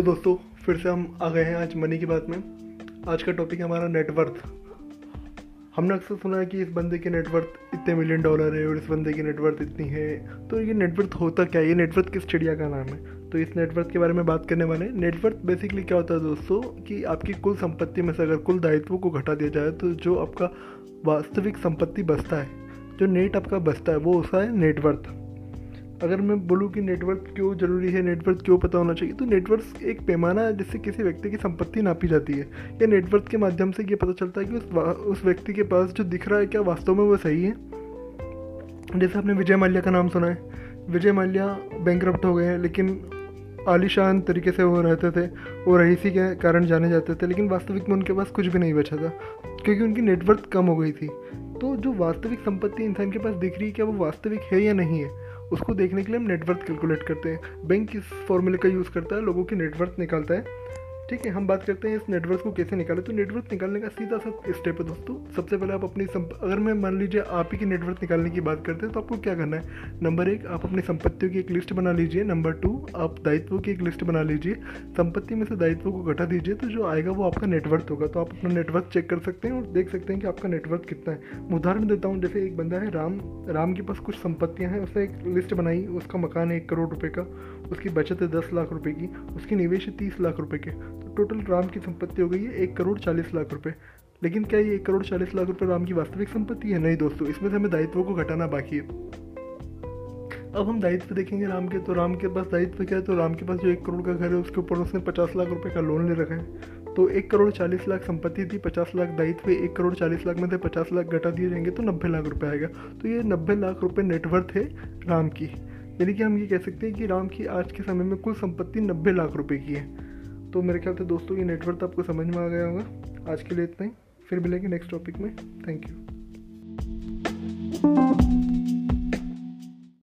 तो दोस्तों, फिर से हम आ गए हैं आज मनी की बात में। आज का टॉपिक है हमारा नेटवर्थ हमने अक्सर सुना है कि इस बंदे की नेटवर्थ इतने मिलियन डॉलर है और इस बंदे की नेटवर्थ इतनी है। तो ये नेटवर्थ होता क्या? है ये नेटवर्थ किस चिड़िया का नाम है? तो इस नेटवर्थ के बारे में बात करने वाले हैं। नेटवर्थ बेसिकली क्या होता है दोस्तों कि आपकी कुल संपत्ति में से अगर कुल दायित्व को घटा दिया जाए तो जो आपका वास्तविक संपत्ति बचता है, जो नेट आपका बचता है, वो उसका है नेटवर्थ अगर मैं बोलूँ कि नेटवर्क क्यों ज़रूरी है नेटवर्क क्यों पता होना चाहिए तो नेटवर्क एक पैमाना है जिससे किसी व्यक्ति की संपत्ति नापी जाती है। या नेटवर्क के माध्यम से ये पता चलता है कि उस उस व्यक्ति के पास जो दिख रहा है क्या वास्तव में वो सही है। जैसे आपने विजय माल्या का नाम सुना है। विजय माल्या बैंक हो गए हैं, लेकिन आलिशान तरीके से वो रहते थे, वो रईसी के कारण जाने जाते थे, लेकिन वास्तविक में उनके पास कुछ भी नहीं बचा था, क्योंकि उनकी नेटवर्थ कम हो गई थी। तो जो वास्तविक संपत्ति इंसान के पास दिख रही है, क्या वो वास्तविक है या नहीं है, उसको देखने के लिए हम नेटवर्थ कैलकुलेट करते हैं। बैंक इस फॉर्मूले का यूज़ करता है, लोगों की नेटवर्थ निकालता है। ठीक है, हम बात करते हैं इस नेटवर्क को कैसे निकालें। तो नेटवर्क निकालने का सीधा सा स्टेप है दोस्तों। सबसे पहले आप अपनी अगर मैं मान लीजिए आप ही की नेटवर्क निकालने की बात करते हैं तो आपको क्या करना है? नंबर एक, आप अपनी संपत्तियों की एक लिस्ट बना लीजिए। नंबर टू आप दायित्वों की एक लिस्ट बना लीजिए। संपत्ति में से दायित्वों को घटा दीजिए तो जो आएगा वो आपका नेटवर्क होगा। तो आप अपना नेटवर्क चेक कर सकते हैं और देख सकते हैं कि आपका नेटवर्क कितना है। उदाहरण देता हूँ, जैसे एक बंदा है राम। राम के पास कुछ संपत्तियाँ हैं, उसने एक लिस्ट बनाई, उसका मकान है एक करोड़ रुपये का। उसकी बचत है दस लाख रुपये की, उसकी निवेश है तीस लाख रुपये के। टोटल राम की संपत्ति हो गई है एक करोड़ चालीस लाख रुपए। लेकिन क्या ये एक करोड़ चालीस लाख रुपए राम की वास्तविक संपत्ति है? नहीं दोस्तों, इसमें से हमें दायित्वों को घटाना बाकी है। अब हम दायित्व देखेंगे राम के तो राम के पास दायित्व क्या है? तो राम के पास जो एक करोड़ का घर है, उसके ऊपर उसने पचास लाख रुपए का लोन ले रखा है। तो एक करोड़ चालीस लाख संपत्ति थी, पचास लाख दायित्व एक करोड़ चालीस लाख में से पचास लाख घटा दिए जाएँगे तो नब्बे लाख रुपए आएगा। तो ये नब्बे लाख रुपए नेटवर्थ है राम की। यानी कि हम ये कह सकते हैं कि राम की आज के समय में कुल संपत्ति नब्बे लाख रुपए की है। तो मेरे ख्याल से दोस्तों ये नेटवर्क तो आपको समझ में आ गया होगा। आज के लिए इतना ही। फिर मिलेंगे नेक्स्ट टॉपिक में। Thank you